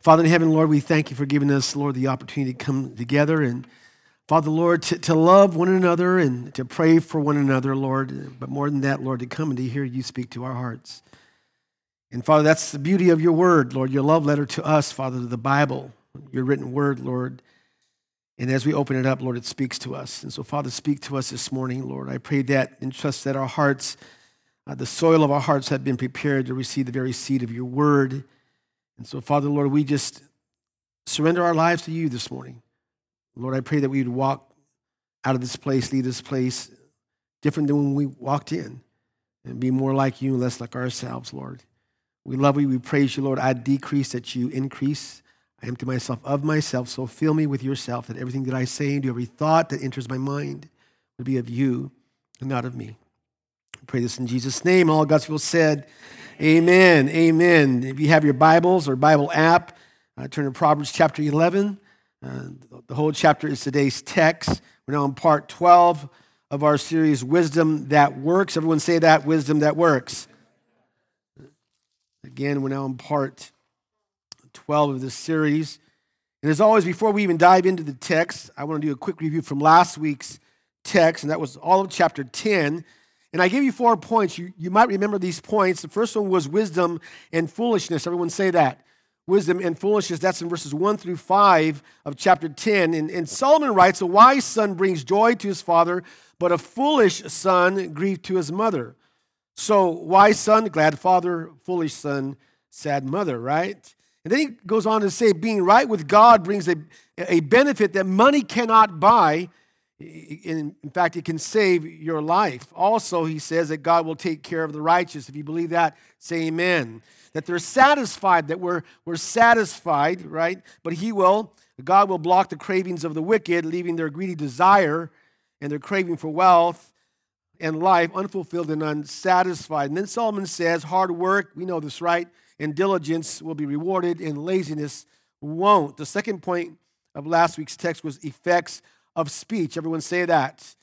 Father in heaven, Lord, we thank you for giving us, Lord, the opportunity to come together and, Father, Lord, to, to love one another and to pray for one another, Lord. But more than that, Lord, to come and to hear you speak to our hearts. And Father, that's the beauty of your word, Lord, your love letter to us, Father, the Bible, your written word, Lord. And as we open it up, Lord, it speaks to us. And so, Father, speak to us this morning, Lord. I pray that and trust that our hearts, uh, the soil of our hearts, have been prepared to receive the very seed of your word. And so, Father, Lord, we just surrender our lives to you this morning. Lord, I pray that we would walk out of this place, leave this place different than when we walked in, and be more like you and less like ourselves, Lord. We love you. We praise you, Lord. I decrease that you increase. I empty myself of myself. So fill me with yourself that everything that I say and do, every thought that enters my mind would be of you and not of me. I pray this in Jesus' name. All God's people said, Amen. Amen. If you have your Bibles or Bible app, uh, turn to Proverbs chapter 11. Uh, the whole chapter is today's text. We're now in part 12 of our series, Wisdom That Works. Everyone say that, Wisdom That Works. Again, we're now in part 12 of this series. And as always, before we even dive into the text, I want to do a quick review from last week's text, and that was all of chapter 10. And I gave you four points. You, you might remember these points. The first one was wisdom and foolishness. Everyone say that. Wisdom and foolishness. That's in verses 1 through 5 of chapter 10. And, and Solomon writes A wise son brings joy to his father, but a foolish son grief to his mother. So, wise son, glad father, foolish son, sad mother, right? And then he goes on to say, being right with God brings a, a benefit that money cannot buy. In, fact, it can save your life. Also, he says that God will take care of the righteous. If you believe that, say amen. That they're satisfied, that we're, we're satisfied, right? But he will, God will block the cravings of the wicked, leaving their greedy desire and their craving for wealth and life unfulfilled and unsatisfied. And then Solomon says, hard work, we know this, right? And diligence will be rewarded, and laziness won't. The second point of last week's text was effects of speech. Everyone say that.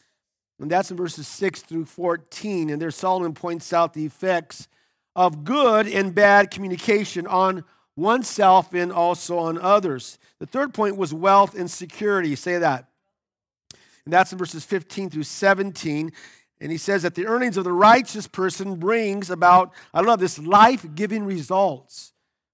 And that's in verses 6 through 14. And there Solomon points out the effects of good and bad communication on oneself and also on others. The third point was wealth and security. Say that. And that's in verses 15 through 17. And he says that the earnings of the righteous person brings about, I love this, life giving results.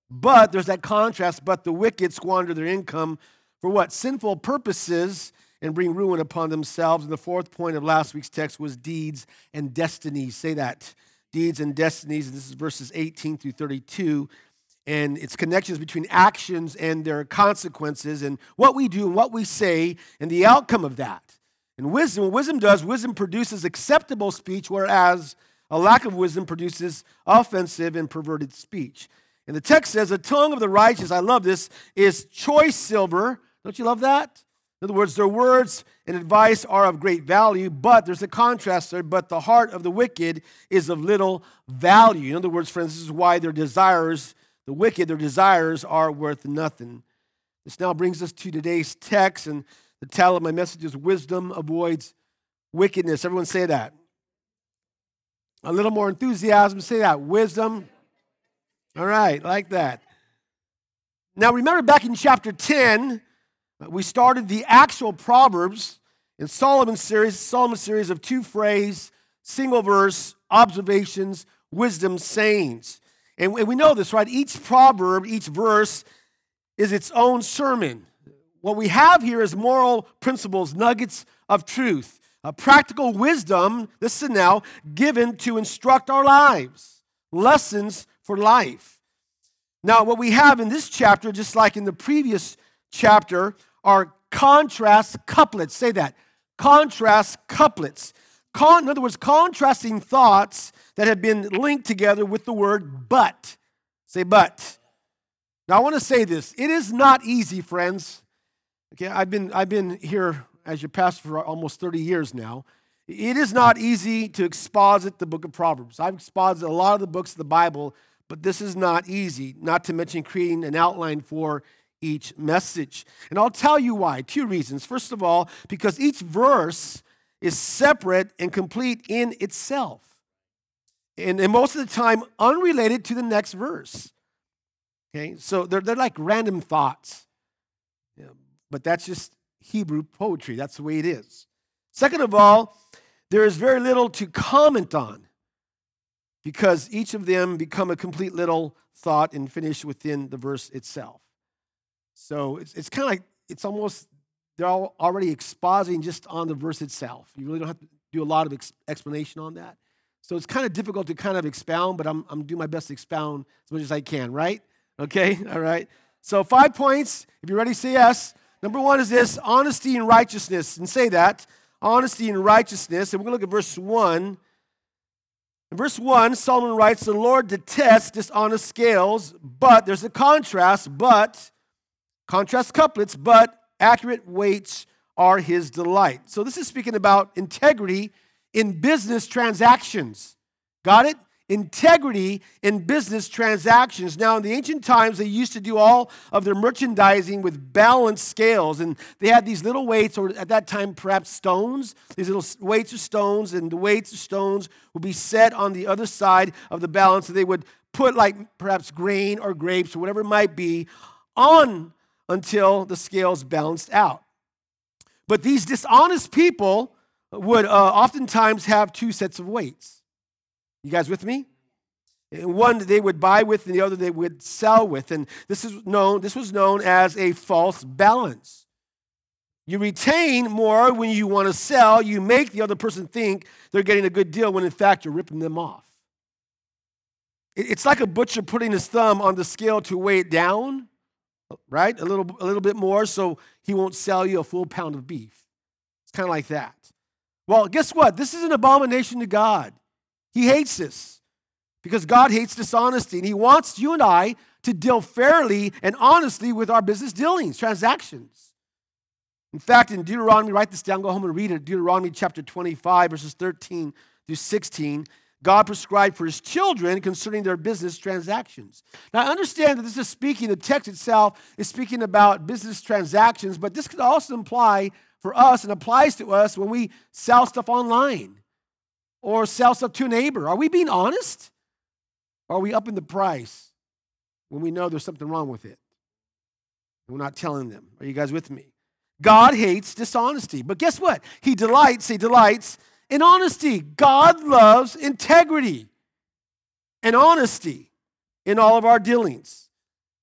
But there's that contrast, but the wicked squander their income for what? Sinful purposes and bring ruin upon themselves. And the fourth point of last week's text was deeds and destinies. Say that. Deeds and destinies. And This is verses 18 through 32. And it's connections between actions and their consequences and what we do and what we say and the outcome of that. And wisdom, wisdom does, wisdom produces acceptable speech, whereas a lack of wisdom produces offensive and perverted speech. And the text says, the tongue of the righteous, I love this, is choice silver. Don't you love that? In other words, their words and advice are of great value, but there's a contrast there, but the heart of the wicked is of little value. In other words, friends, this is why their desires, the wicked, their desires are worth nothing. This now brings us to today's text, and the title of my message is Wisdom Avoids Wickedness. Everyone say that. A little more enthusiasm, say that. Wisdom. All right, like that. Now, remember back in chapter 10, we started the actual Proverbs in Solomon's series, Solomon's series of two phrase, single verse, observations, wisdom sayings. And we know this, right? Each proverb, each verse is its own sermon. What we have here is moral principles, nuggets of truth, a practical wisdom, This listen now, given to instruct our lives, lessons for life. Now, what we have in this chapter, just like in the previous chapter, are contrast couplets. Say that. Contrast couplets. Con, in other words, contrasting thoughts that have been linked together with the word but. Say but. Now, I want to say this. It is not easy, friends, Okay, I've been, I've been here as your pastor for almost 30 years now. It is not easy to exposit the book of Proverbs. I've exposited a lot of the books of the Bible, but this is not easy, not to mention creating an outline for each message. And I'll tell you why. Two reasons. First of all, because each verse is separate and complete in itself. And, and most of the time, unrelated to the next verse. Okay, so they're, they're like random thoughts. But that's just Hebrew poetry. That's the way it is. Second of all, there is very little to comment on because each of them become a complete little thought and finish within the verse itself. So it's, it's kind of like, it's almost, they're all already expositing just on the verse itself. You really don't have to do a lot of ex- explanation on that. So it's kind of difficult to kind of expound, but I'm, I'm doing my best to expound as much as I can, right? Okay, all right. So five points. If you're ready, say yes. Number one is this honesty and righteousness. And say that honesty and righteousness. And we're going to look at verse one. In verse 1, Solomon writes, The Lord detests dishonest scales, but there's a contrast, but, contrast couplets, but accurate weights are his delight. So this is speaking about integrity in business transactions. Got it? integrity in business transactions. Now, in the ancient times, they used to do all of their merchandising with balanced scales, and they had these little weights, or at that time, perhaps stones. These little weights of stones, and the weights of stones would be set on the other side of the balance, and they would put, like perhaps grain or grapes or whatever it might be, on until the scales balanced out. But these dishonest people would uh, oftentimes have two sets of weights. You guys with me? One they would buy with, and the other they would sell with. And this is known, this was known as a false balance. You retain more when you want to sell. You make the other person think they're getting a good deal when in fact you're ripping them off. It's like a butcher putting his thumb on the scale to weigh it down, right? A little, a little bit more so he won't sell you a full pound of beef. It's kind of like that. Well, guess what? This is an abomination to God. He hates this because God hates dishonesty and He wants you and I to deal fairly and honestly with our business dealings, transactions. In fact, in Deuteronomy, write this down, go home and read it. Deuteronomy chapter 25, verses 13 through 16. God prescribed for his children concerning their business transactions. Now, I understand that this is speaking, the text itself is speaking about business transactions, but this could also imply for us and applies to us when we sell stuff online or sell stuff to a neighbor? Are we being honest? Are we upping the price when we know there's something wrong with it? We're not telling them. Are you guys with me? God hates dishonesty. But guess what? He delights, he delights in honesty. God loves integrity and honesty in all of our dealings.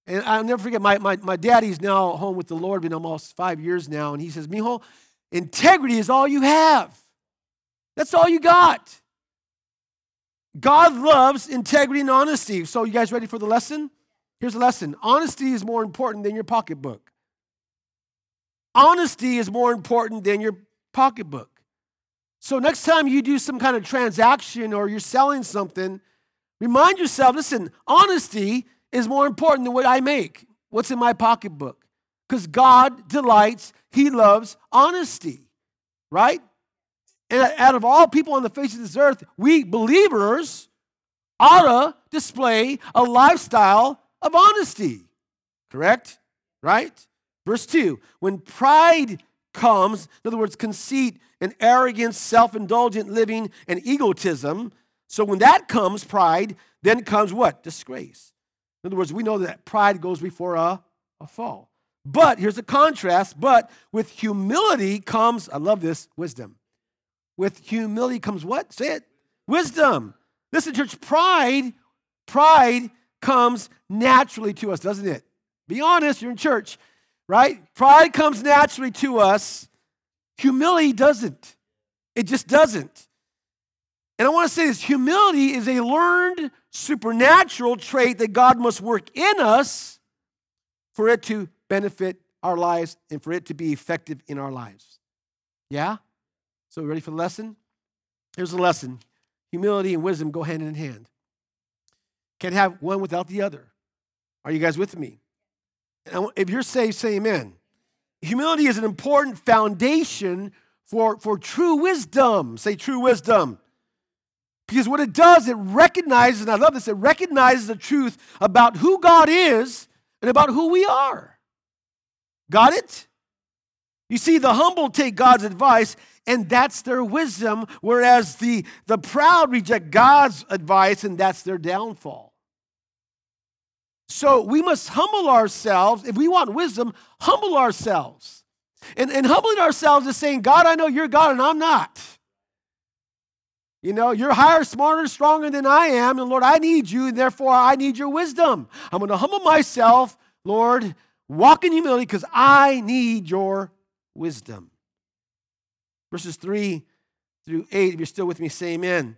And I'll never forget, my, my, my daddy's now home with the Lord, been almost five years now, and he says, Mijo, integrity is all you have. That's all you got. God loves integrity and honesty. So, you guys ready for the lesson? Here's the lesson honesty is more important than your pocketbook. Honesty is more important than your pocketbook. So, next time you do some kind of transaction or you're selling something, remind yourself listen, honesty is more important than what I make, what's in my pocketbook. Because God delights, He loves honesty, right? And out of all people on the face of this earth, we believers ought to display a lifestyle of honesty. Correct? Right? Verse 2 When pride comes, in other words, conceit and arrogance, self indulgent living, and egotism. So when that comes, pride, then comes what? Disgrace. In other words, we know that pride goes before a, a fall. But here's a contrast. But with humility comes, I love this, wisdom. With humility comes what? Say it. Wisdom. Listen, church, pride, pride comes naturally to us, doesn't it? Be honest, you're in church, right? Pride comes naturally to us. Humility doesn't. It just doesn't. And I want to say this humility is a learned supernatural trait that God must work in us for it to benefit our lives and for it to be effective in our lives. Yeah? So, ready for the lesson? Here's the lesson humility and wisdom go hand in hand. Can't have one without the other. Are you guys with me? If you're saved, say amen. Humility is an important foundation for, for true wisdom. Say true wisdom. Because what it does, it recognizes, and I love this, it recognizes the truth about who God is and about who we are. Got it? You see, the humble take God's advice, and that's their wisdom, whereas the, the proud reject God's advice, and that's their downfall. So we must humble ourselves. If we want wisdom, humble ourselves. And, and humbling ourselves is saying, God, I know you're God and I'm not. You know, you're higher, smarter, stronger than I am. And Lord, I need you, and therefore I need your wisdom. I'm going to humble myself, Lord, walk in humility because I need your wisdom. Verses 3 through 8, if you're still with me, say amen.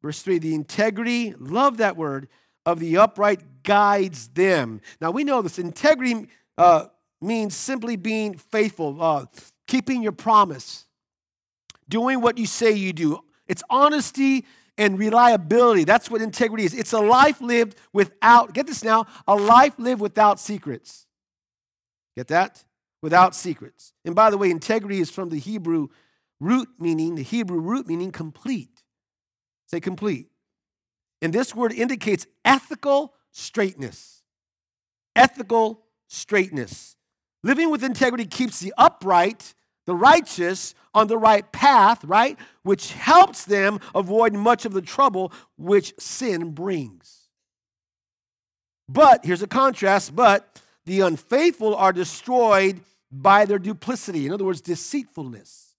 Verse 3 the integrity, love that word, of the upright guides them. Now we know this integrity uh, means simply being faithful, uh, keeping your promise, doing what you say you do. It's honesty and reliability. That's what integrity is. It's a life lived without, get this now, a life lived without secrets. Get that? Without secrets. And by the way, integrity is from the Hebrew root meaning, the Hebrew root meaning complete. Say complete. And this word indicates ethical straightness. Ethical straightness. Living with integrity keeps the upright, the righteous, on the right path, right? Which helps them avoid much of the trouble which sin brings. But, here's a contrast, but the unfaithful are destroyed by their duplicity. In other words, deceitfulness.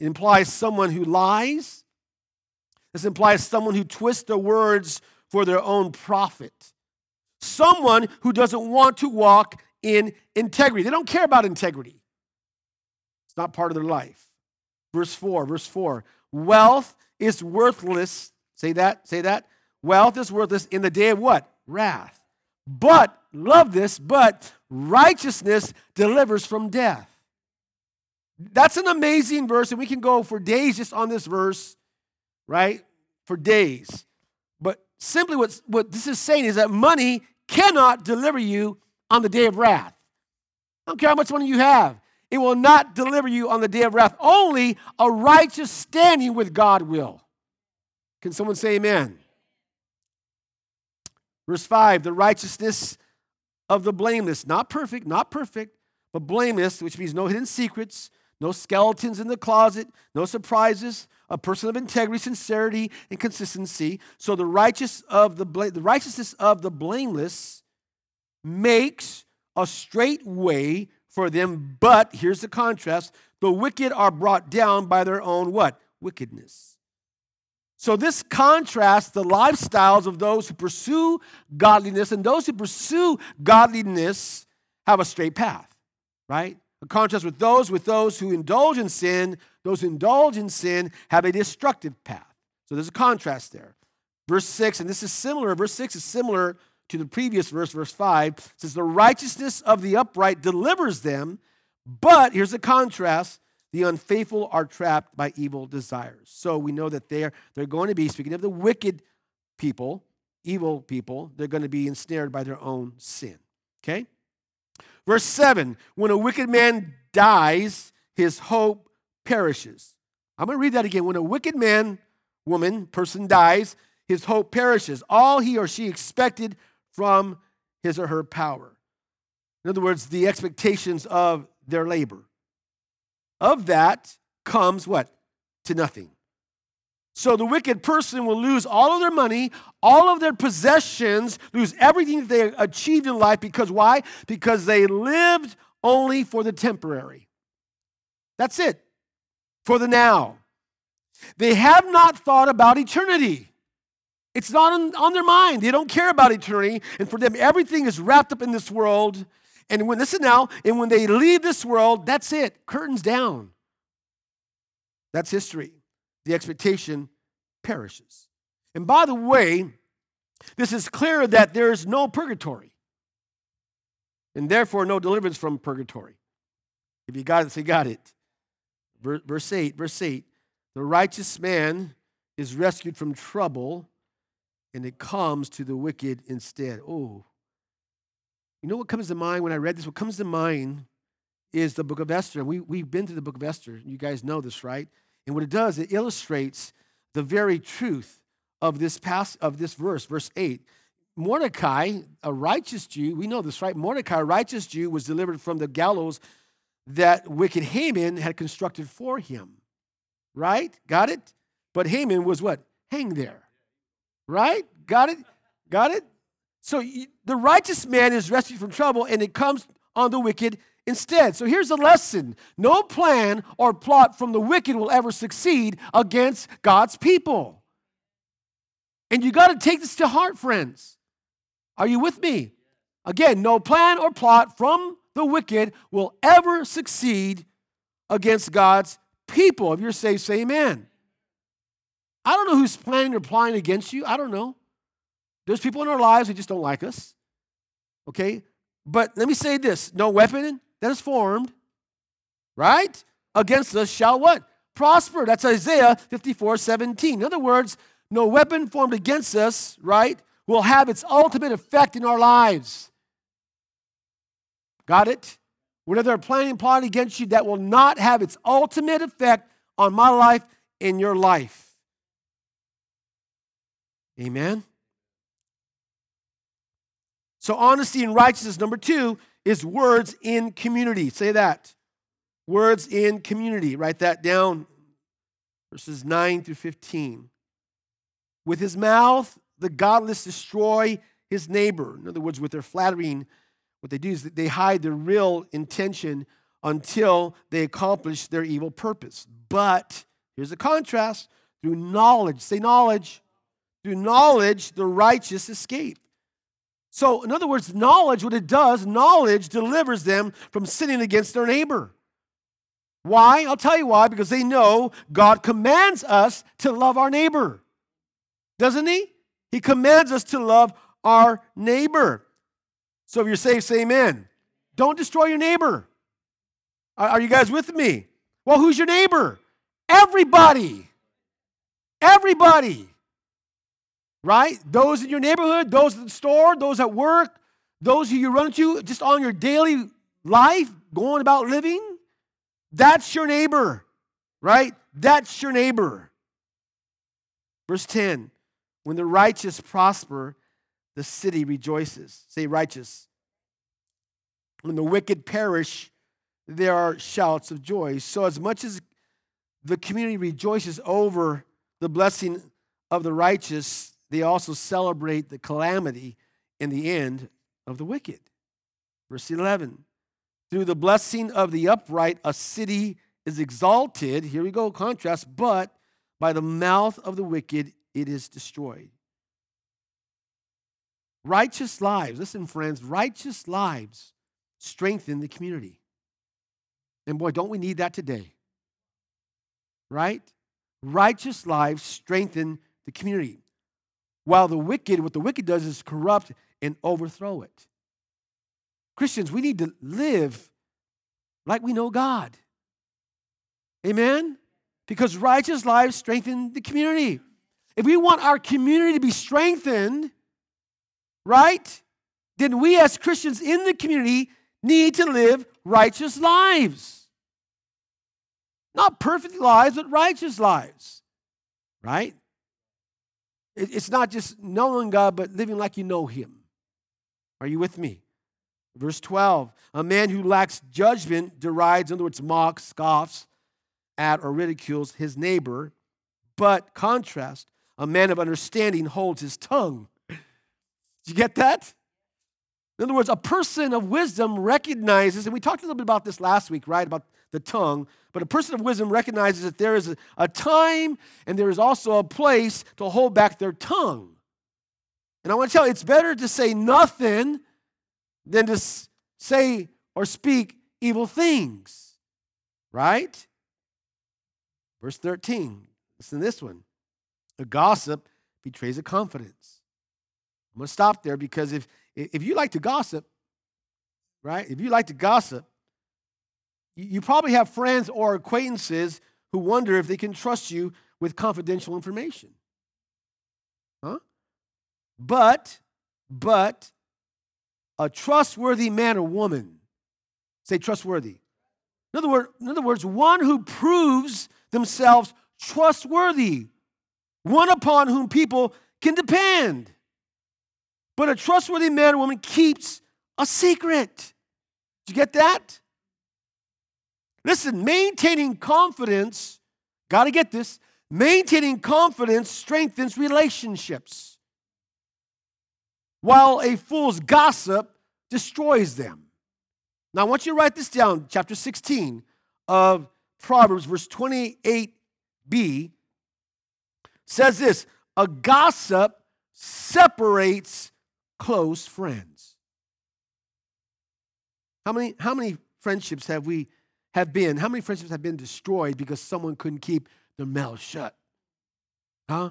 It implies someone who lies. This implies someone who twists their words for their own profit. Someone who doesn't want to walk in integrity. They don't care about integrity. It's not part of their life. Verse 4, verse 4. Wealth is worthless. Say that, say that. Wealth is worthless in the day of what? Wrath. But, love this, but righteousness delivers from death. That's an amazing verse, and we can go for days just on this verse, right? For days. But simply what, what this is saying is that money cannot deliver you on the day of wrath. I don't care how much money you have. It will not deliver you on the day of wrath. Only a righteous standing with God will. Can someone say amen? Verse 5 the righteousness of the blameless, not perfect, not perfect, but blameless, which means no hidden secrets, no skeletons in the closet, no surprises, a person of integrity, sincerity, and consistency. So the righteous of the, the righteousness of the blameless makes a straight way for them, but here's the contrast the wicked are brought down by their own what? Wickedness. So this contrasts the lifestyles of those who pursue godliness, and those who pursue godliness have a straight path, right? A contrast with those with those who indulge in sin, those who indulge in sin have a destructive path. So there's a contrast there. Verse 6, and this is similar, verse 6 is similar to the previous verse, verse 5, says, The righteousness of the upright delivers them, but here's the contrast the unfaithful are trapped by evil desires. So we know that they're, they're going to be, speaking of the wicked people, evil people, they're going to be ensnared by their own sin. Okay? Verse 7 When a wicked man dies, his hope perishes. I'm going to read that again. When a wicked man, woman, person dies, his hope perishes. All he or she expected from his or her power. In other words, the expectations of their labor. Of that comes what? To nothing. So the wicked person will lose all of their money, all of their possessions, lose everything that they achieved in life because why? Because they lived only for the temporary. That's it, for the now. They have not thought about eternity. It's not on, on their mind. They don't care about eternity. And for them, everything is wrapped up in this world. And when, this listen now, and when they leave this world, that's it. Curtains down. That's history. The expectation perishes. And by the way, this is clear that there is no purgatory, and therefore no deliverance from purgatory. If you got it, say, got it. Verse 8, verse 8 the righteous man is rescued from trouble and it comes to the wicked instead. Oh, you know what comes to mind when I read this? What comes to mind is the book of Esther. We, we've been to the book of Esther. You guys know this, right? And what it does, it illustrates the very truth of this past of this verse, verse 8. Mordecai, a righteous Jew, we know this, right? Mordecai, a righteous Jew, was delivered from the gallows that wicked Haman had constructed for him. Right? Got it? But Haman was what? Hang there. Right? Got it? Got it? So the righteous man is rescued from trouble and it comes on the wicked instead. So here's the lesson no plan or plot from the wicked will ever succeed against God's people. And you got to take this to heart, friends. Are you with me? Again, no plan or plot from the wicked will ever succeed against God's people. If you're saved, say amen. I don't know who's planning or plotting against you. I don't know. There's people in our lives who just don't like us. Okay? But let me say this no weapon that is formed, right, against us shall what? Prosper. That's Isaiah 54 17. In other words, no weapon formed against us, right, will have its ultimate effect in our lives. Got it? Whatever they're planning plot against you, that will not have its ultimate effect on my life in your life. Amen? So, honesty and righteousness, number two, is words in community. Say that. Words in community. Write that down. Verses 9 through 15. With his mouth, the godless destroy his neighbor. In other words, with their flattering, what they do is they hide their real intention until they accomplish their evil purpose. But here's a contrast through knowledge, say knowledge, through knowledge, the righteous escape. So, in other words, knowledge, what it does, knowledge delivers them from sinning against their neighbor. Why? I'll tell you why. Because they know God commands us to love our neighbor. Doesn't He? He commands us to love our neighbor. So if you're saved, say amen. Don't destroy your neighbor. Are you guys with me? Well, who's your neighbor? Everybody. Everybody right? Those in your neighborhood, those at the store, those at work, those who you run into just on your daily life, going about living. That's your neighbor, right? That's your neighbor. Verse 10 When the righteous prosper, the city rejoices. Say righteous. When the wicked perish, there are shouts of joy. So, as much as the community rejoices over the blessing of the righteous, they also celebrate the calamity in the end of the wicked. Verse 11 Through the blessing of the upright, a city is exalted. Here we go, contrast, but by the mouth of the wicked, it is destroyed. Righteous lives, listen, friends, righteous lives strengthen the community. And boy, don't we need that today? Right? Righteous lives strengthen the community. While the wicked, what the wicked does is corrupt and overthrow it. Christians, we need to live like we know God. Amen? Because righteous lives strengthen the community. If we want our community to be strengthened, right, then we as Christians in the community need to live righteous lives. Not perfect lives, but righteous lives, right? It's not just knowing God, but living like you know Him. Are you with me? Verse 12 A man who lacks judgment derides, in other words, mocks, scoffs at, or ridicules his neighbor. But, contrast, a man of understanding holds his tongue. Did you get that? In other words, a person of wisdom recognizes, and we talked a little bit about this last week, right? About the tongue. But a person of wisdom recognizes that there is a, time and there is also a place to hold back their tongue. And I want to tell you, it's better to say nothing than to say or speak evil things. Right? Verse 13. Listen to this one. A gossip betrays a confidence. I'm going to stop there because if, if you like to gossip, right? If you like to gossip, you probably have friends or acquaintances who wonder if they can trust you with confidential information. Huh? But, but, a trustworthy man or woman, say trustworthy. In other, word, in other words, one who proves themselves trustworthy, one upon whom people can depend. But a trustworthy man or woman keeps a secret. Did you get that? Listen, maintaining confidence, got to get this, maintaining confidence strengthens relationships. while a fool's gossip destroys them. Now, I want you to write this down, chapter 16 of Proverbs, verse 28b says this A gossip separates close friends. How many, how many friendships have we have been? How many friendships have been destroyed because someone couldn't keep their mouth shut? Huh?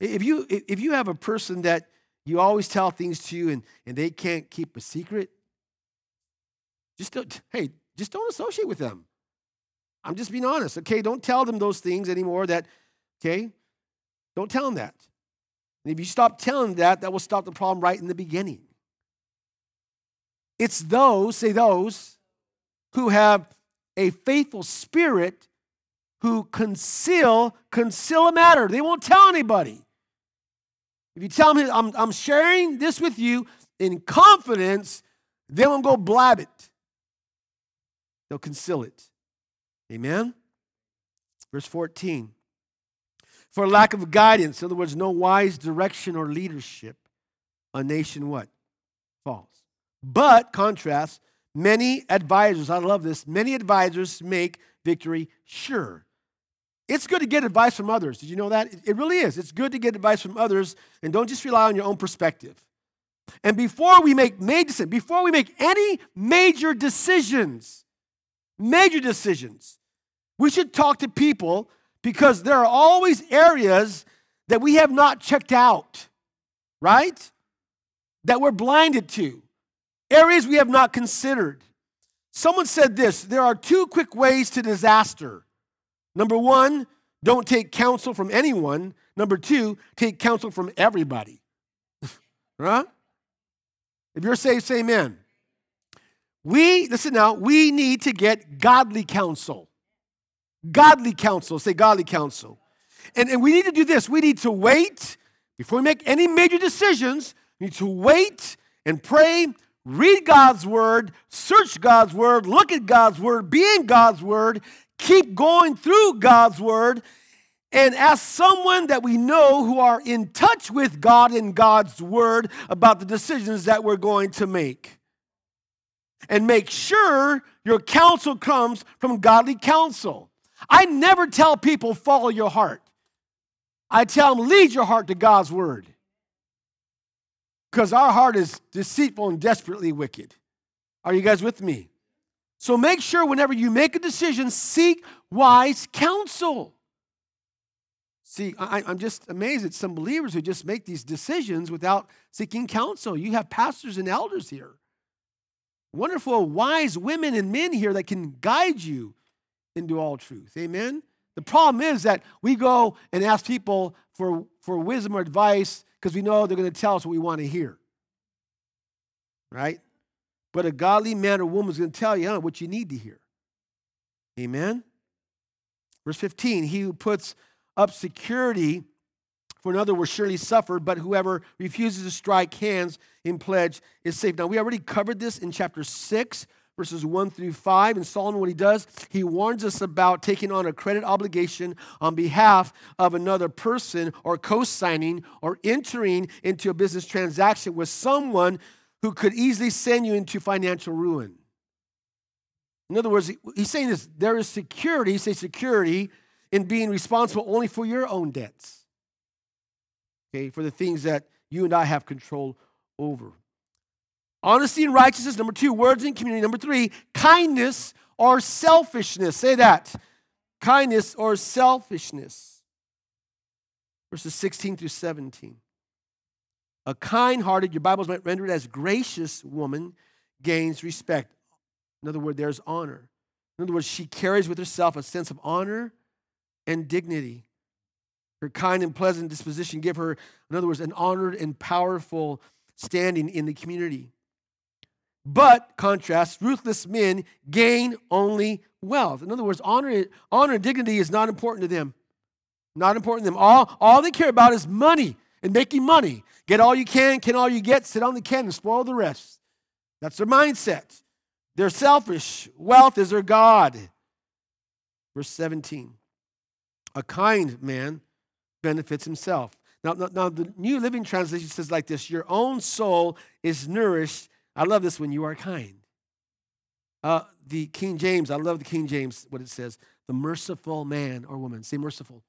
If you if you have a person that you always tell things to you and, and they can't keep a secret, just don't, hey, just don't associate with them. I'm just being honest, okay? Don't tell them those things anymore that, okay? Don't tell them that. And if you stop telling that, that will stop the problem right in the beginning. It's those, say those, who have a faithful spirit who conceal, conceal a matter. They won't tell anybody. If you tell them, I'm, I'm sharing this with you in confidence, they won't go blab it. They'll conceal it. Amen? Verse 14. For lack of guidance, in other words, no wise direction or leadership, a nation what? Falls. But, contrast, many advisors, I love this, many advisors make victory sure. It's good to get advice from others. Did you know that? It really is. It's good to get advice from others and don't just rely on your own perspective. And before we make major before we make any major decisions, major decisions, we should talk to people because there are always areas that we have not checked out, right? That we're blinded to areas we have not considered. Someone said this there are two quick ways to disaster. Number one, don't take counsel from anyone. Number two, take counsel from everybody. right? If you're saved, say amen. We, listen now, we need to get godly counsel. Godly counsel. Say godly counsel. And, and we need to do this. We need to wait before we make any major decisions. We need to wait and pray read God's word, search God's word, look at God's word, be in God's word, keep going through God's word, and ask someone that we know who are in touch with God and God's word about the decisions that we're going to make. And make sure your counsel comes from godly counsel. I never tell people follow your heart. I tell them lead your heart to God's word because our heart is deceitful and desperately wicked. Are you guys with me? So make sure whenever you make a decision, seek wise counsel. See, I, am just amazed at some believers who just make these decisions without seeking counsel. You have pastors and elders here, wonderful, wise women and men here that can guide you into all truth. Amen? The problem is that we go and ask people for, for wisdom or advice because we know they're going to tell us what we want to hear. Right? But a godly man or woman is going to tell you huh, what you need to hear. Amen? Verse 15 He who puts up security for another will surely suffer, but whoever refuses to strike hands in pledge is safe. Now, we already covered this in chapter 6 verses 1 through 5. And Solomon, what he does, he warns us about taking on a credit obligation on behalf of another person or co signing or entering into a business transaction with someone who could easily send you into financial ruin. In other words, he's saying this there is security, say security, in being responsible only for your own debts. Okay, for the things that you and I have control over. Honesty and righteousness. Number two, words and community. Number three, kindness or selfishness. Say that. Kindness or selfishness. Verses 16 through 17. A kind hearted, your Bibles might render it as gracious woman, gains respect. In other words, there's honor. In other words, she carries with herself a sense of honor and dignity. Her kind and pleasant disposition give her, in other words, an honored and powerful standing in the community. But, contrast, ruthless men gain only wealth. In other words, honor, honor and dignity is not important to them. Not important to them. All, all they care about is money and making money. Get all you can, can all you get, sit on the can and spoil the rest. That's their mindset. They're selfish. Wealth is their God. Verse 17. A kind man benefits himself. Now, now, now, the New Living Translation says like this Your own soul is nourished. I love this when you are kind. Uh, the King James, I love the King James, what it says. The merciful man or woman, say merciful,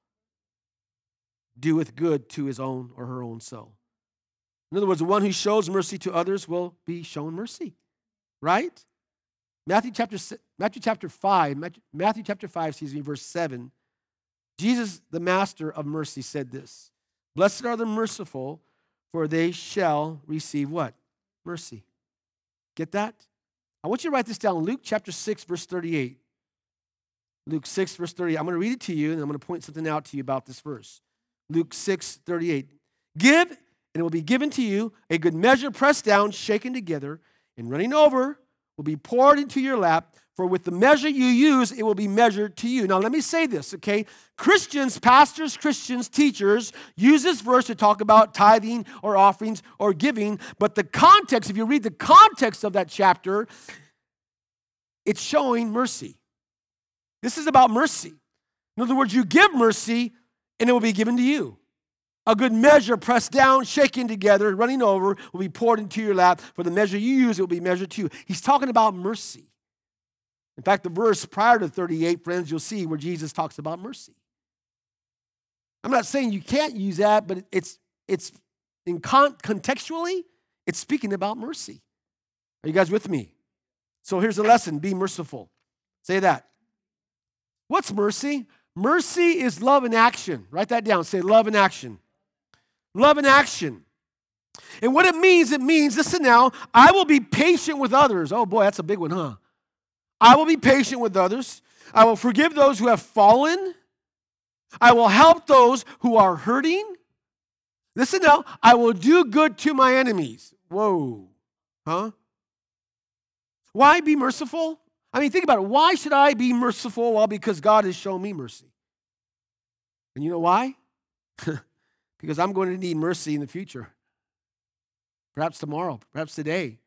doeth good to his own or her own soul. In other words, the one who shows mercy to others will be shown mercy, right? Matthew chapter, Matthew chapter 5, Matthew chapter 5, excuse me, verse 7, Jesus, the master of mercy, said this Blessed are the merciful, for they shall receive what? Mercy. Get that? I want you to write this down. Luke chapter 6, verse 38. Luke 6, verse 38. I'm going to read it to you, and I'm going to point something out to you about this verse. Luke 6, 38. Give, and it will be given to you, a good measure pressed down, shaken together, and running over will be poured into your lap. For with the measure you use, it will be measured to you. Now, let me say this, okay? Christians, pastors, Christians, teachers use this verse to talk about tithing or offerings or giving, but the context, if you read the context of that chapter, it's showing mercy. This is about mercy. In other words, you give mercy and it will be given to you. A good measure pressed down, shaken together, running over, will be poured into your lap. For the measure you use, it will be measured to you. He's talking about mercy. In fact, the verse prior to 38, friends, you'll see where Jesus talks about mercy. I'm not saying you can't use that, but it's it's in con- contextually, it's speaking about mercy. Are you guys with me? So here's the lesson: be merciful. Say that. What's mercy? Mercy is love in action. Write that down. Say love in action. Love in action. And what it means, it means, listen now, I will be patient with others. Oh boy, that's a big one, huh? I will be patient with others. I will forgive those who have fallen. I will help those who are hurting. Listen now, I will do good to my enemies. Whoa. Huh? Why be merciful? I mean, think about it. Why should I be merciful? Well, because God has shown me mercy. And you know why? because I'm going to need mercy in the future. Perhaps tomorrow, perhaps today,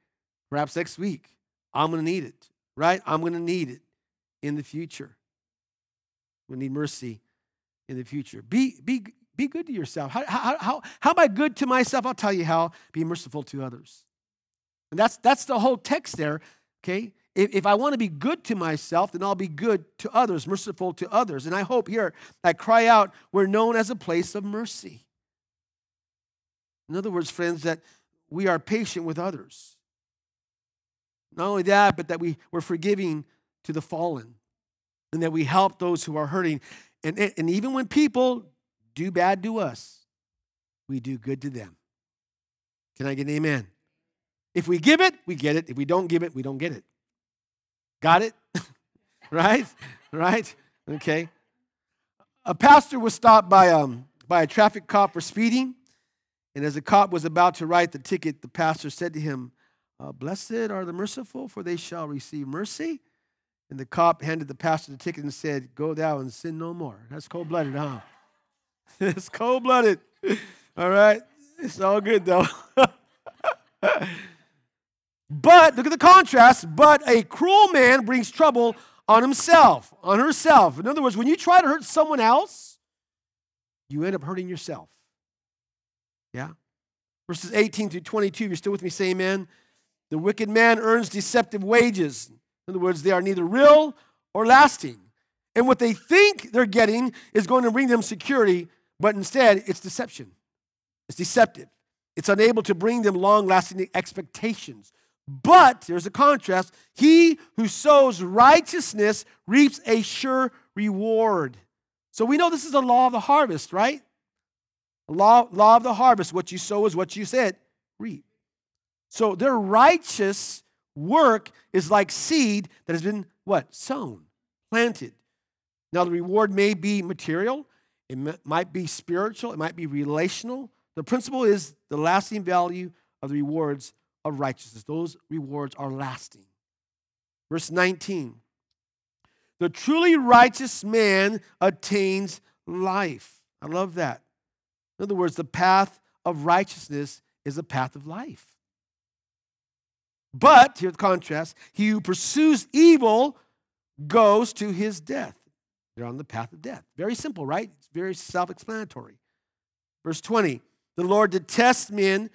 perhaps next week. I'm going to need it right? I'm going to need it in the future. We need mercy in the future. Be, be, be good to yourself. How, how, how, how am I good to myself? I'll tell you how. Be merciful to others. And that's, that's the whole text there, okay? If, if I want to be good to myself, then I'll be good to others, merciful to others. And I hope here, I cry out, we're known as a place of mercy. In other words, friends, that we are patient with others. Not only that, but that we, we're forgiving to the fallen and that we help those who are hurting. And, and even when people do bad to us, we do good to them. Can I get an amen? If we give it, we get it. If we don't give it, we don't get it. Got it? right? Right? Okay. A pastor was stopped by, um, by a traffic cop for speeding. And as the cop was about to write the ticket, the pastor said to him, uh, Blessed are the merciful, for they shall receive mercy. And the cop handed the pastor the ticket and said, Go thou and sin no more. That's cold blooded, huh? it's cold blooded. All right? It's all good, though. but, look at the contrast. But a cruel man brings trouble on himself, on herself. In other words, when you try to hurt someone else, you end up hurting yourself. Yeah? Verses 18 through 22, you're still with me, say amen. The wicked man earns deceptive wages. In other words, they are neither real or lasting. And what they think they're getting is going to bring them security, but instead it's deception. It's deceptive. It's unable to bring them long lasting expectations. But there's a contrast he who sows righteousness reaps a sure reward. So we know this is a law of the harvest, right? Law, law of the harvest. What you sow is what you said, reap. So their righteous work is like seed that has been what? Sown, planted. Now the reward may be material, it might be spiritual, it might be relational. The principle is the lasting value of the rewards of righteousness. Those rewards are lasting. Verse 19 The truly righteous man attains life. I love that. In other words, the path of righteousness is a path of life. But, here's the contrast he who pursues evil goes to his death. They're on the path of death. Very simple, right? It's very self explanatory. Verse 20 The Lord detests men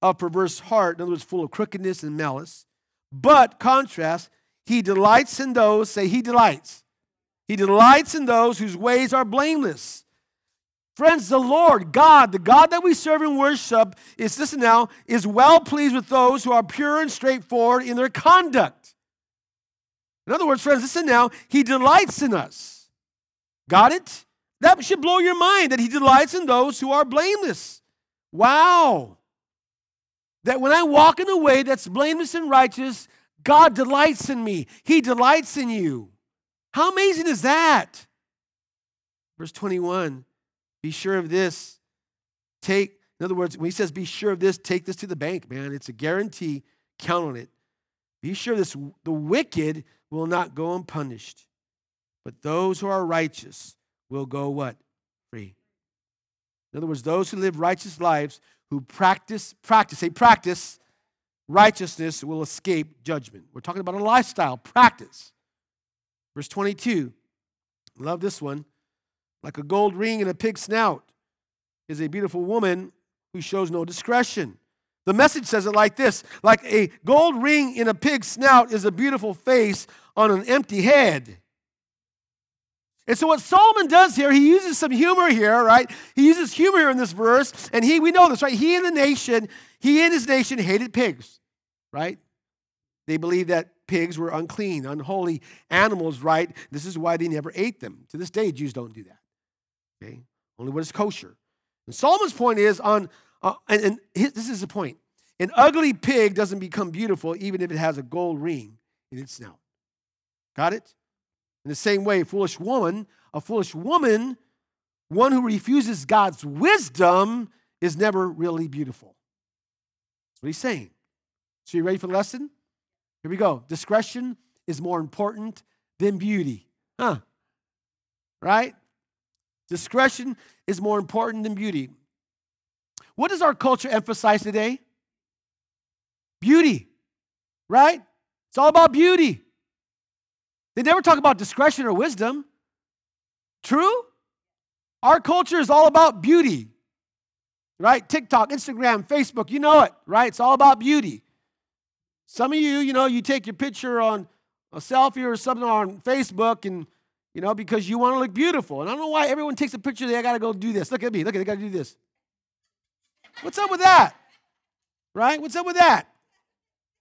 of perverse heart, in other words, full of crookedness and malice. But, contrast, he delights in those, say, he delights. He delights in those whose ways are blameless. Friends, the Lord, God, the God that we serve and worship, is, listen now, is well pleased with those who are pure and straightforward in their conduct. In other words, friends, listen now, He delights in us. Got it? That should blow your mind that He delights in those who are blameless. Wow. That when I walk in a way that's blameless and righteous, God delights in me. He delights in you. How amazing is that? Verse 21 Be sure of this. Take, in other words, when he says be sure of this, take this to the bank, man. It's a guarantee. Count on it. Be sure this the wicked will not go unpunished, but those who are righteous will go what? Free. In other words, those who live righteous lives, who practice, practice, say practice righteousness will escape judgment. We're talking about a lifestyle, practice. Verse 22, love this one. Like a gold ring in a pig's snout is a beautiful woman who shows no discretion. The message says it like this like a gold ring in a pig's snout is a beautiful face on an empty head. And so what Solomon does here, he uses some humor here, right? He uses humor here in this verse, and he we know this, right? He and the nation, he and his nation hated pigs, right? They believed that pigs were unclean, unholy animals, right? This is why they never ate them. To this day, Jews don't do that. Okay? Only what is kosher. And Solomon's point is on, uh, and, and his, this is the point. An ugly pig doesn't become beautiful even if it has a gold ring in its snout. Got it? In the same way, a foolish woman, a foolish woman, one who refuses God's wisdom is never really beautiful. That's what he's saying. So you ready for the lesson? Here we go. Discretion is more important than beauty. Huh? Right? Discretion is more important than beauty. What does our culture emphasize today? Beauty, right? It's all about beauty. They never talk about discretion or wisdom. True? Our culture is all about beauty, right? TikTok, Instagram, Facebook, you know it, right? It's all about beauty. Some of you, you know, you take your picture on a selfie or something on Facebook and, you know, because you want to look beautiful. And I don't know why everyone takes a picture, they got to go do this. Look at me, look at, they got to do this. What's up with that? Right? What's up with that?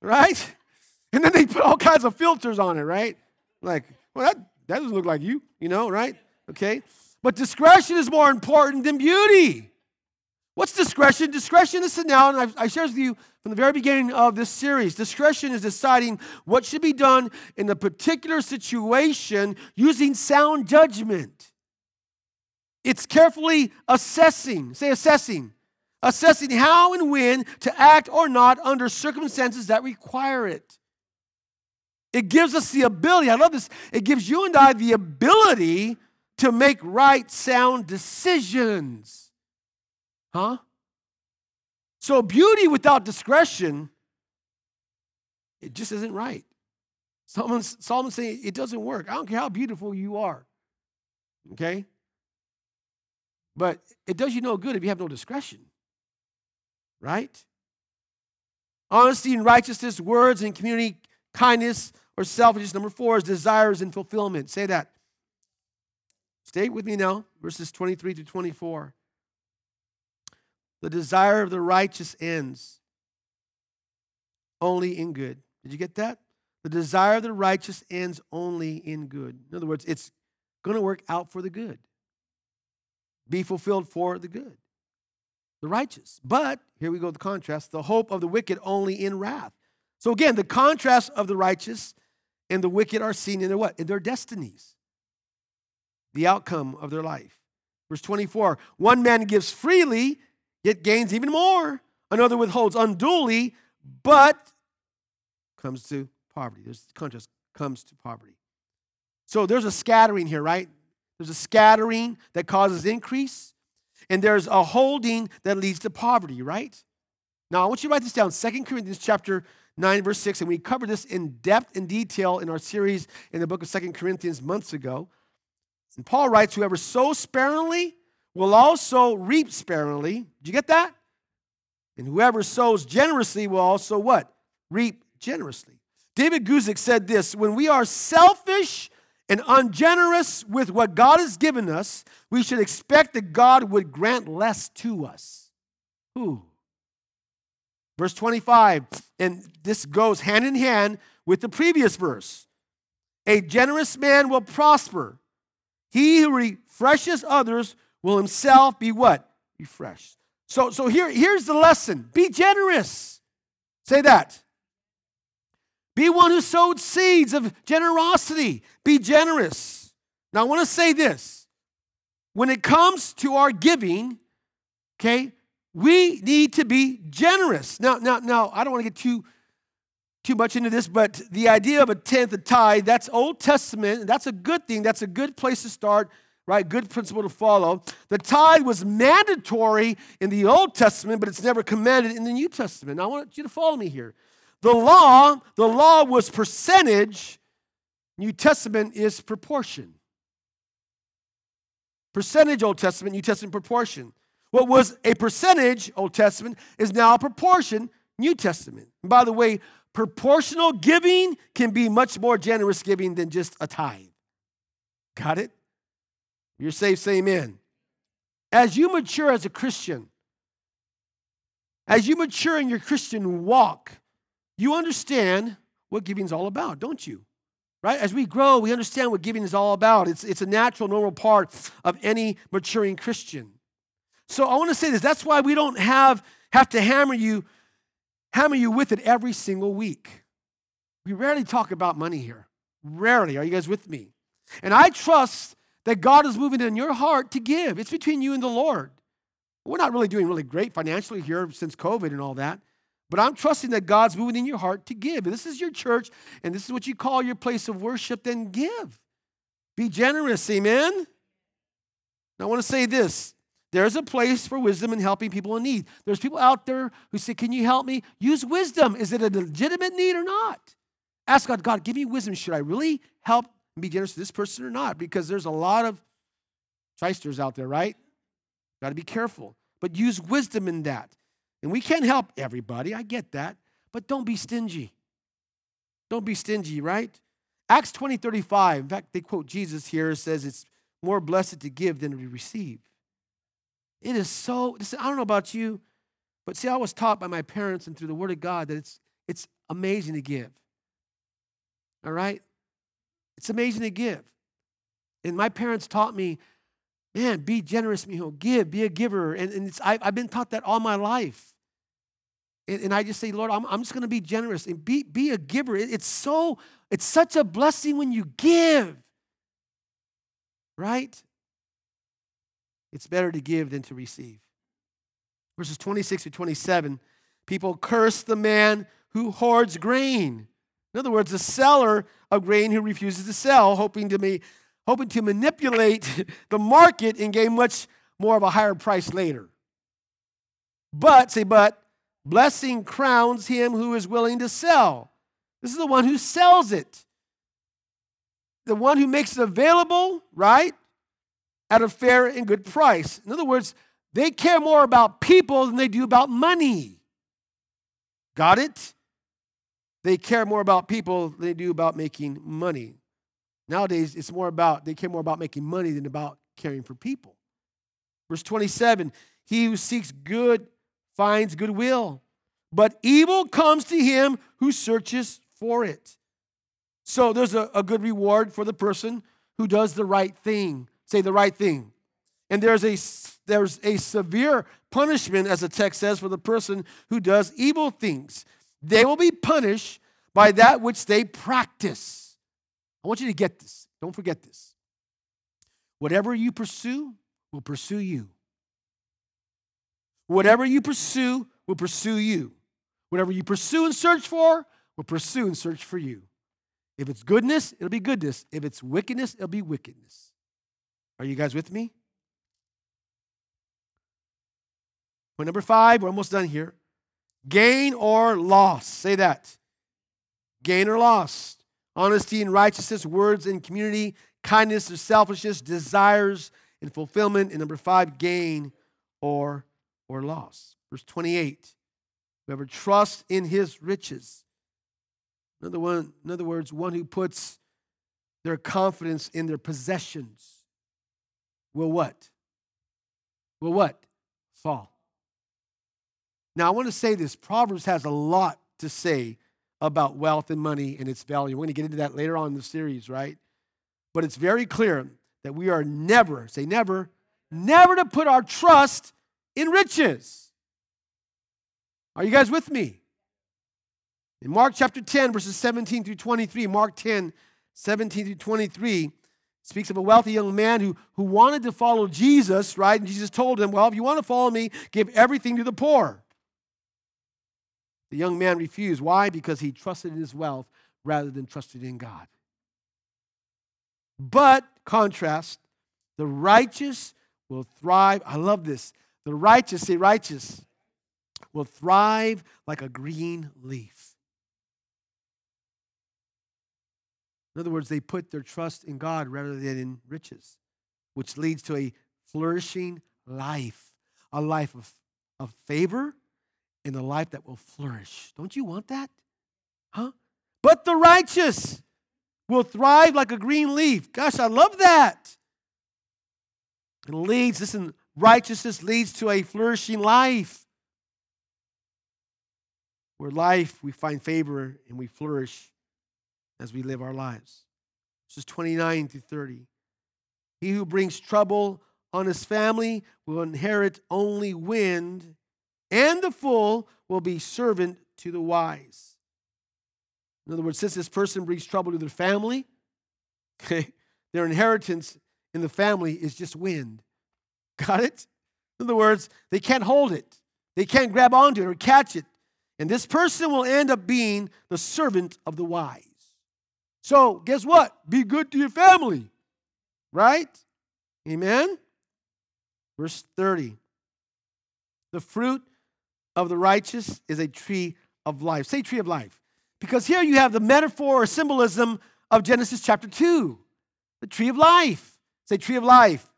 Right? And then they put all kinds of filters on it, right? Like, well, that, that doesn't look like you, you know, right? Okay. But discretion is more important than beauty. What's discretion? Discretion is now, and I've, I shared with you from the very beginning of this series. Discretion is deciding what should be done in a particular situation using sound judgment. It's carefully assessing, say assessing, assessing how and when to act or not under circumstances that require it. It gives us the ability, I love this, it gives you and I the ability to make right, sound decisions. Huh? So, beauty without discretion, it just isn't right. Solomon's, Solomon's saying it doesn't work. I don't care how beautiful you are. Okay? But it does you no good if you have no discretion. Right? Honesty and righteousness, words and community kindness or selfishness. Number four is desires and fulfillment. Say that. Stay with me now, verses 23 to 24. The desire of the righteous ends only in good. Did you get that? The desire of the righteous ends only in good. In other words, it's going to work out for the good, be fulfilled for the good, the righteous. But here we go, the contrast the hope of the wicked only in wrath. So again, the contrast of the righteous and the wicked are seen in their what? In their destinies, the outcome of their life. Verse 24 one man gives freely, yet gains even more. Another withholds unduly, but comes to poverty. There's contrast, comes to poverty. So there's a scattering here, right? There's a scattering that causes increase, and there's a holding that leads to poverty, right? Now I want you to write this down. Second Corinthians chapter 9, verse 6, and we covered this in depth and detail in our series in the book of Second Corinthians months ago. And Paul writes, Whoever sows sparingly will also reap sparingly. Did you get that? And whoever sows generously will also what? Reap generously. David Guzik said this when we are selfish and ungenerous with what God has given us, we should expect that God would grant less to us. Who? Verse 25, and this goes hand in hand with the previous verse. A generous man will prosper. He who refreshes others will himself be what? Refreshed. So, so here, here's the lesson be generous. Say that. Be one who sowed seeds of generosity. Be generous. Now, I want to say this. When it comes to our giving, okay, we need to be generous. Now, now, now, I don't want to get too too much into this, but the idea of a tenth, a tithe, that's Old Testament. That's a good thing. That's a good place to start right? Good principle to follow. The tithe was mandatory in the Old Testament, but it's never commanded in the New Testament. Now, I want you to follow me here. The law, the law was percentage. New Testament is proportion. Percentage Old Testament, New Testament proportion. What was a percentage Old Testament is now a proportion New Testament. And by the way, proportional giving can be much more generous giving than just a tithe. Got it? You're saved, say amen. As you mature as a Christian, as you mature in your Christian walk, you understand what giving is all about, don't you? Right? As we grow, we understand what giving is all about. It's, it's a natural, normal part of any maturing Christian. So I want to say this. That's why we don't have, have to hammer you, hammer you with it every single week. We rarely talk about money here. Rarely. Are you guys with me? And I trust that God is moving in your heart to give. It's between you and the Lord. We're not really doing really great financially here since COVID and all that, but I'm trusting that God's moving in your heart to give. this is your church, and this is what you call your place of worship, then give. Be generous, amen? Now, I want to say this there's a place for wisdom in helping people in need. There's people out there who say, Can you help me? Use wisdom. Is it a legitimate need or not? Ask God, God, give me wisdom. Should I really help be generous to this person or not because there's a lot of shysters out there, right? Got to be careful. But use wisdom in that. And we can't help everybody. I get that. But don't be stingy. Don't be stingy, right? Acts 20 35. In fact, they quote Jesus here. Says it's more blessed to give than to receive. It is so, I don't know about you, but see, I was taught by my parents and through the Word of God that it's, it's amazing to give. All right? It's amazing to give. And my parents taught me, man, be generous, mijo, give, be a giver. And, and I, have been taught that all my life. And, and I just say, Lord, I'm, I'm just going to be generous and be, be a giver. It, it's so, it's such a blessing when you give, right? It's better to give than to receive. Verses 26 to 27, people curse the man who hoards grain. In other words, a seller of grain who refuses to sell, hoping to, be, hoping to manipulate the market and gain much more of a higher price later. But, say, but, blessing crowns him who is willing to sell. This is the one who sells it. The one who makes it available, right? At a fair and good price. In other words, they care more about people than they do about money. Got it? They care more about people than they do about making money. Nowadays, it's more about, they care more about making money than about caring for people. Verse 27 He who seeks good finds goodwill, but evil comes to him who searches for it. So there's a, a good reward for the person who does the right thing. Say the right thing. And there's a, there's a severe punishment, as the text says, for the person who does evil things they will be punished by that which they practice. I want you to get this. Don't forget this. Whatever you pursue will pursue you. Whatever you pursue will pursue you. Whatever you pursue and search for will pursue and search for you. If it's goodness, it'll be goodness. If it's wickedness, it'll be wickedness. Are you guys with me? Point number five, we're almost done here. Gain or loss. Say that. Gain or loss. Honesty and righteousness, words and community, kindness or selfishness, desires and fulfillment. And number five, gain or, or loss. Verse 28 whoever trusts in his riches. In other, one, in other words, one who puts their confidence in their possessions will what? Will what? Fall. Now, I want to say this Proverbs has a lot to say about wealth and money and its value. We're going to get into that later on in the series, right? But it's very clear that we are never, say never, never to put our trust in riches. Are you guys with me? In Mark chapter 10, verses 17 through 23, Mark 10, 17 through 23, speaks of a wealthy young man who, who wanted to follow Jesus, right? And Jesus told him, Well, if you want to follow me, give everything to the poor. The young man refused. Why? Because he trusted in his wealth rather than trusted in God. But, contrast, the righteous will thrive. I love this. The righteous, say righteous, will thrive like a green leaf. In other words, they put their trust in God rather than in riches, which leads to a flourishing life, a life of, of favor and a life that will flourish. Don't you want that? Huh? But the righteous will thrive like a green leaf. Gosh, I love that. It leads, listen, righteousness leads to a flourishing life. Where life, we find favor and we flourish as we live our lives. Verses 29 through 30. He who brings trouble on his family will inherit only wind, and the fool will be servant to the wise. In other words, since this person brings trouble to their family, okay, their inheritance in the family is just wind. Got it? In other words, they can't hold it, they can't grab onto it or catch it. And this person will end up being the servant of the wise. So, guess what? Be good to your family, right? Amen? Verse 30. The fruit of the righteous is a tree of life. Say tree of life. Because here you have the metaphor or symbolism of Genesis chapter 2, the tree of life. Say tree of life.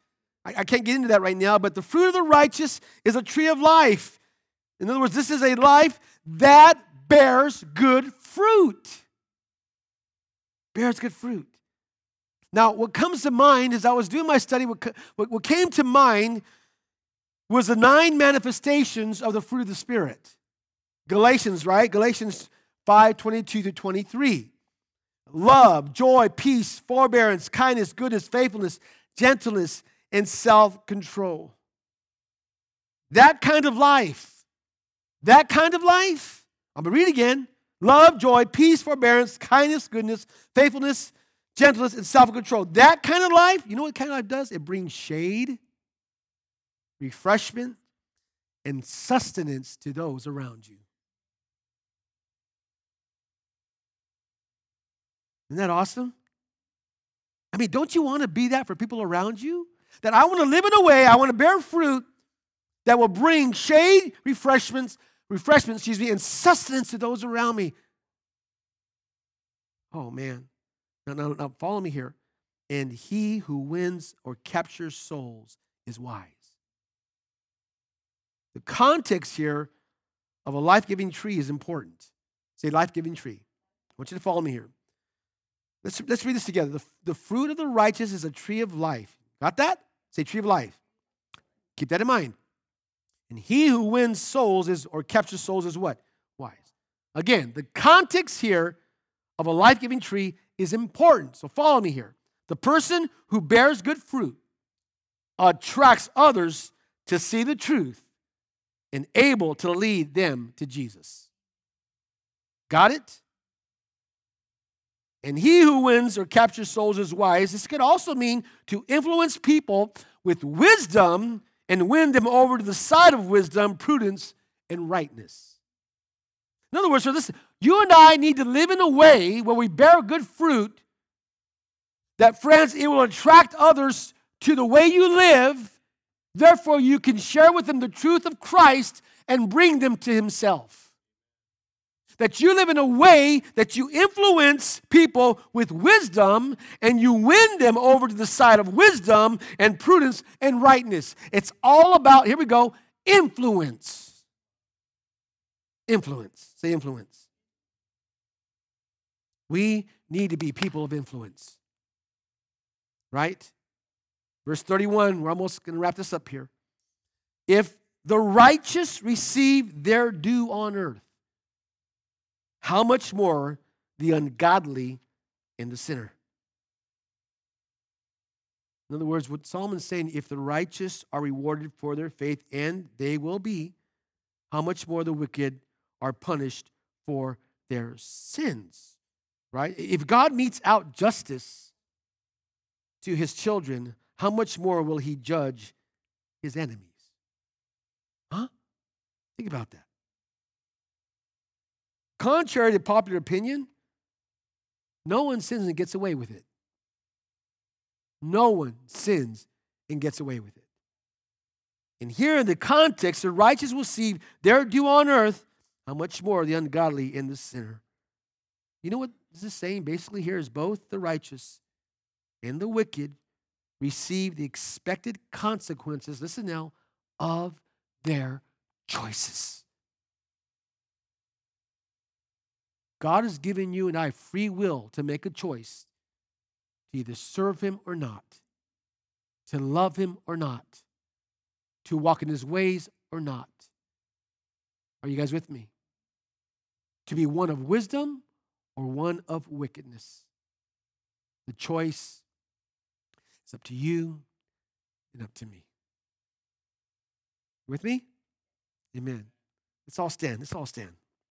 I, I can't get into that right now, but the fruit of the righteous is a tree of life. In other words, this is a life that bears good fruit bears good fruit. Now, what comes to mind as I was doing my study, what, what came to mind was the nine manifestations of the fruit of the Spirit. Galatians, right? Galatians 5 22 to 23. Love, joy, peace, forbearance, kindness, goodness, faithfulness, gentleness, and self control. That kind of life, that kind of life, I'm going to read again love, joy, peace, forbearance, kindness, goodness, faithfulness, gentleness, and self control. That kind of life, you know what kind of life does? It brings shade, refreshment, and sustenance to those around you. Isn't that awesome? I mean, don't you want to be that for people around you? That I want to live in a way, I want to bear fruit that will bring shade, refreshments, refreshments, excuse me, and sustenance to those around me. Oh, man. Now, now, now follow me here. And he who wins or captures souls is wise. The context here of a life giving tree is important. Say, life giving tree. I want you to follow me here. Let's, let's read this together. The, the fruit of the righteous is a tree of life. Got that? Say, tree of life. Keep that in mind. And he who wins souls is or captures souls is what? Wise. Again, the context here of a life-giving tree is important. So follow me here. The person who bears good fruit attracts others to see the truth and able to lead them to Jesus. Got it? And he who wins or captures souls is wise. This could also mean to influence people with wisdom and win them over to the side of wisdom, prudence, and rightness. In other words, so listen, you and I need to live in a way where we bear good fruit that, friends, it will attract others to the way you live. Therefore, you can share with them the truth of Christ and bring them to Himself. that you live in a way that you influence people with wisdom and you win them over to the side of wisdom and prudence and rightness. It's all about, here we go, influence. Influence. Say influence. We need to be people of influence. Right? Verse 31, we're almost going to wrap this up here. If the righteous receive their due on earth, how much more the ungodly and the sinner? In other words, what Solomon's saying, if the righteous are rewarded for their faith, and they will be, how much more the wicked are punished for their sins? Right? If God metes out justice to his children, how much more will he judge his enemies? Huh? Think about that. Contrary to popular opinion, no one sins and gets away with it. No one sins and gets away with it. And here in the context, the righteous will receive their due on earth, how much more the ungodly and the sinner. You know what this is saying basically here is both the righteous and the wicked receive the expected consequences, listen now, of their choices. God has given you and I free will to make a choice to either serve Him or not, to love Him or not, to walk in His ways or not. Are you guys with me? To be one of wisdom or one of wickedness. The choice is up to you and up to me. With me? Amen. Let's all stand. Let's all stand.